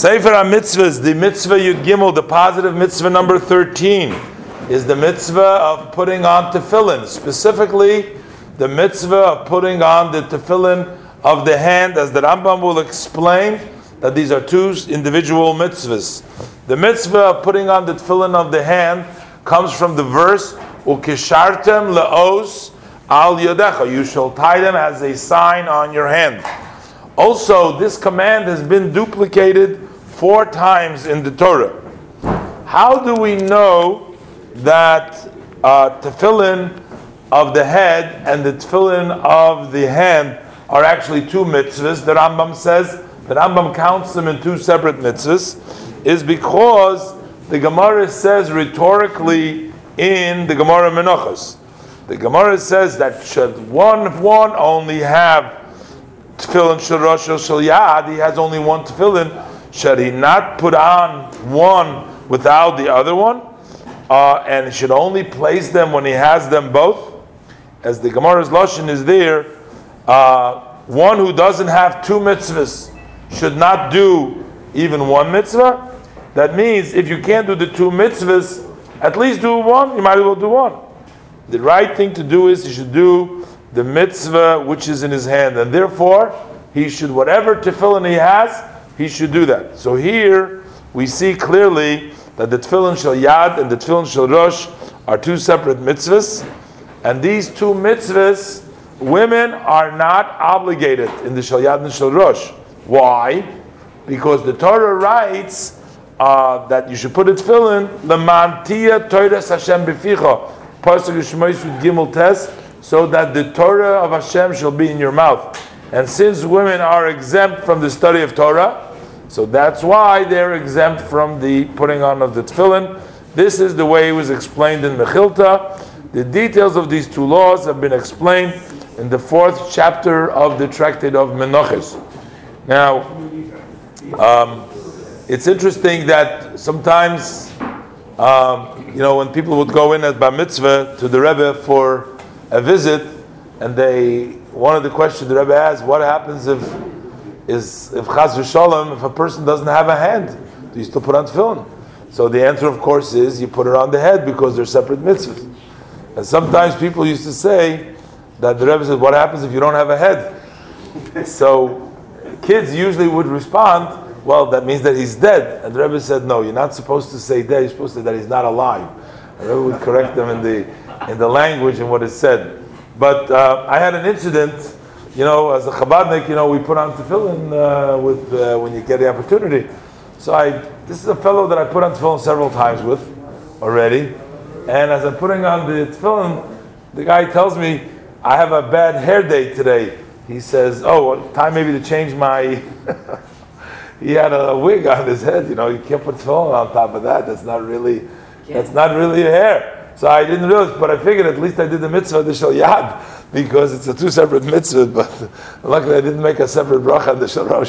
Sefer HaMitzvahs, the mitzvah Yud Gimel, the positive mitzvah number 13, is the mitzvah of putting on tefillin, specifically the mitzvah of putting on the tefillin of the hand, as the Rambam will explain, that these are two individual mitzvahs. The mitzvah of putting on the tefillin of the hand comes from the verse, Ukishartem le'os al yodecha, you shall tie them as a sign on your hand. Also, this command has been duplicated four times in the Torah. How do we know that uh, tefillin of the head and the tefillin of the hand are actually two mitzvahs? The Rambam says the Rambam counts them in two separate mitzvahs, is because the Gemara says rhetorically in the Gemara Menachos. The Gemara says that should one one only have tefillin shel rosh shel yad, he has only one tefillin should he not put on one without the other one? Uh, and should only place them when he has them both? As the Gemara's Lashon is there, uh, one who doesn't have two mitzvahs should not do even one mitzvah. That means if you can't do the two mitzvahs, at least do one, you might as well do one. The right thing to do is he should do the mitzvah which is in his hand, and therefore he should, whatever tefillin he has, he should do that. So here we see clearly that the tefillin shel yad and the tefillin shel rosh are two separate mitzvahs, and these two mitzvahs, women are not obligated in the shel yad and shel rosh. Why? Because the Torah writes uh, that you should put a tefillin lemantia Torah Hashem beficha pasuk Shemos Gimel Tes, so that the Torah of Hashem shall be in your mouth. And since women are exempt from the study of Torah, so that's why they're exempt from the putting on of the tefillin. This is the way it was explained in Mechilta. The details of these two laws have been explained in the fourth chapter of the tractate of Menachos. Now, um, it's interesting that sometimes, um, you know, when people would go in as bar mitzvah to the Rebbe for a visit, and they one of the questions the Rebbe asked, what happens if is if chas v'shalom, if a person doesn't have a hand, do you still put on tefillin? So the answer, of course, is you put it on the head because they're separate mitzvahs. And sometimes people used to say that the Rebbe said, "What happens if you don't have a head?" so kids usually would respond, "Well, that means that he's dead." And the Rebbe said, "No, you're not supposed to say dead. You're supposed to say that he's not alive." And the Rebbe would correct them in the in the language and what is said. But uh, I had an incident you know, as a Chabadnik, you know, we put on tefillin uh, with uh, when you get the opportunity. So I, this is a fellow that I put on tefillin several times with already, and as I'm putting on the tefillin, the guy tells me I have a bad hair day today. He says, "Oh, time maybe to change my." he had a wig on his head. You know, you can't put tefillin on top of that. That's not really. That's not really a hair. So I didn't realize, but I figured at least I did the mitzvah the shel yad because it's a two separate mitzvah. But luckily I didn't make a separate bracha on the shel rosh.